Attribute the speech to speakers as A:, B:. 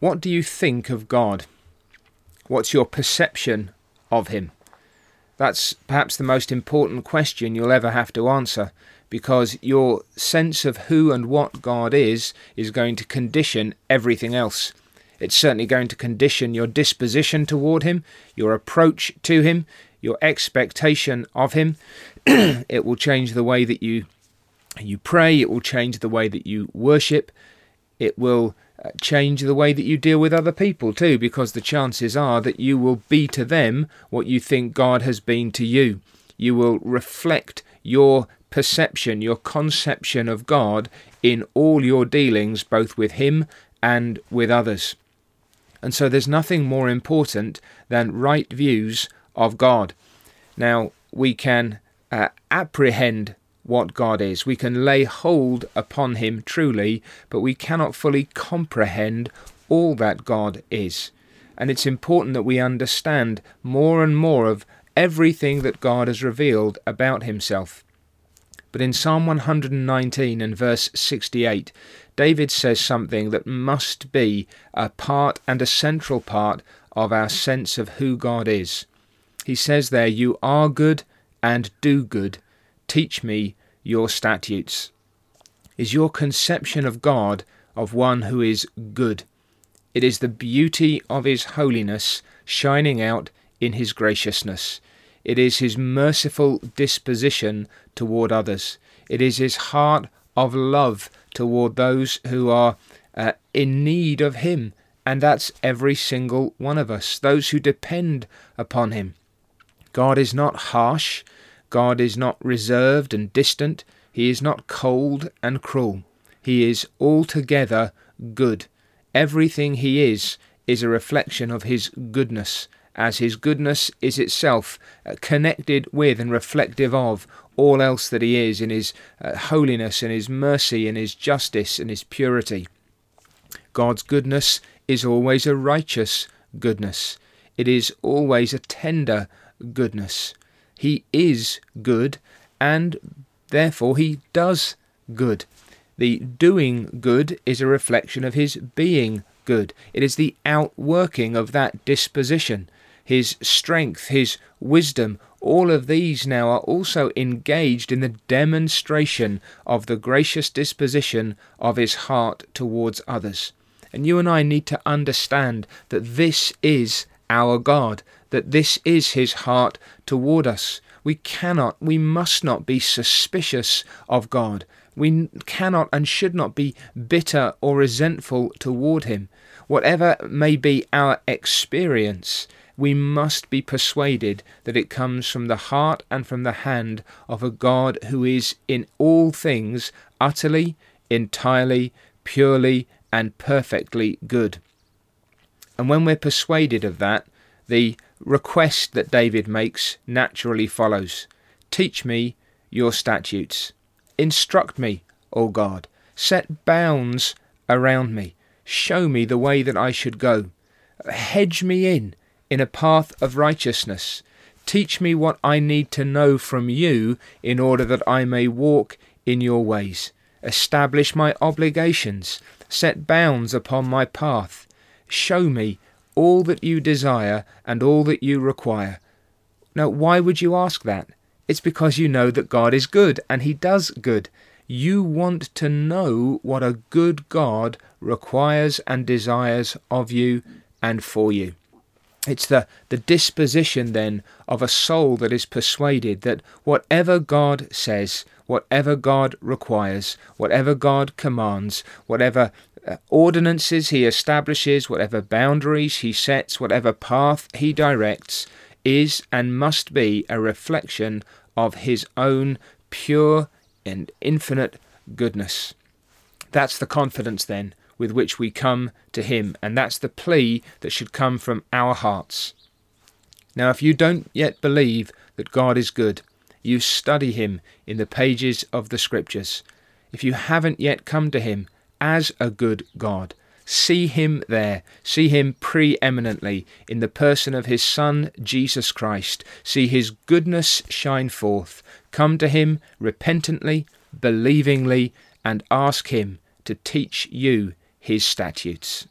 A: What do you think of God? What's your perception of Him? That's perhaps the most important question you'll ever have to answer because your sense of who and what God is is going to condition everything else. It's certainly going to condition your disposition toward Him, your approach to Him, your expectation of Him. it will change the way that you you pray. It will change the way that you worship. It will change the way that you deal with other people too, because the chances are that you will be to them what you think God has been to you. You will reflect your perception, your conception of God in all your dealings, both with Him and with others. And so there's nothing more important than right views of God. Now, we can uh, apprehend what God is. We can lay hold upon Him truly, but we cannot fully comprehend all that God is. And it's important that we understand more and more of everything that God has revealed about Himself. But in Psalm 119 and verse 68, David says something that must be a part and a central part of our sense of who God is. He says there, You are good and do good. Teach me your statutes? Is your conception of God of one who is good? It is the beauty of his holiness shining out in his graciousness. It is his merciful disposition toward others. It is his heart of love toward those who are uh, in need of him. And that's every single one of us, those who depend upon him. God is not harsh. God is not reserved and distant. He is not cold and cruel. He is altogether good. Everything he is is a reflection of his goodness, as his goodness is itself uh, connected with and reflective of all else that he is in his uh, holiness and his mercy and his justice and his purity. God's goodness is always a righteous goodness. It is always a tender goodness. He is good, and therefore he does good. The doing good is a reflection of his being good. It is the outworking of that disposition. His strength, his wisdom, all of these now are also engaged in the demonstration of the gracious disposition of his heart towards others. And you and I need to understand that this is our God, that this is his heart toward us. We cannot, we must not be suspicious of God. We cannot and should not be bitter or resentful toward him. Whatever may be our experience, we must be persuaded that it comes from the heart and from the hand of a God who is in all things utterly, entirely, purely, and perfectly good. And when we're persuaded of that, the request that David makes naturally follows Teach me your statutes. Instruct me, O God. Set bounds around me. Show me the way that I should go. Hedge me in in a path of righteousness. Teach me what I need to know from you in order that I may walk in your ways. Establish my obligations. Set bounds upon my path. Show me all that you desire and all that you require. Now, why would you ask that? It's because you know that God is good and He does good. You want to know what a good God requires and desires of you and for you. It's the, the disposition then of a soul that is persuaded that whatever God says, whatever God requires, whatever God commands, whatever uh, ordinances he establishes, whatever boundaries he sets, whatever path he directs, is and must be a reflection of his own pure and infinite goodness. That's the confidence then with which we come to him, and that's the plea that should come from our hearts. Now, if you don't yet believe that God is good, you study him in the pages of the Scriptures. If you haven't yet come to him, as a good God. See him there. See him preeminently in the person of his Son, Jesus Christ. See his goodness shine forth. Come to him repentantly, believingly, and ask him to teach you his statutes.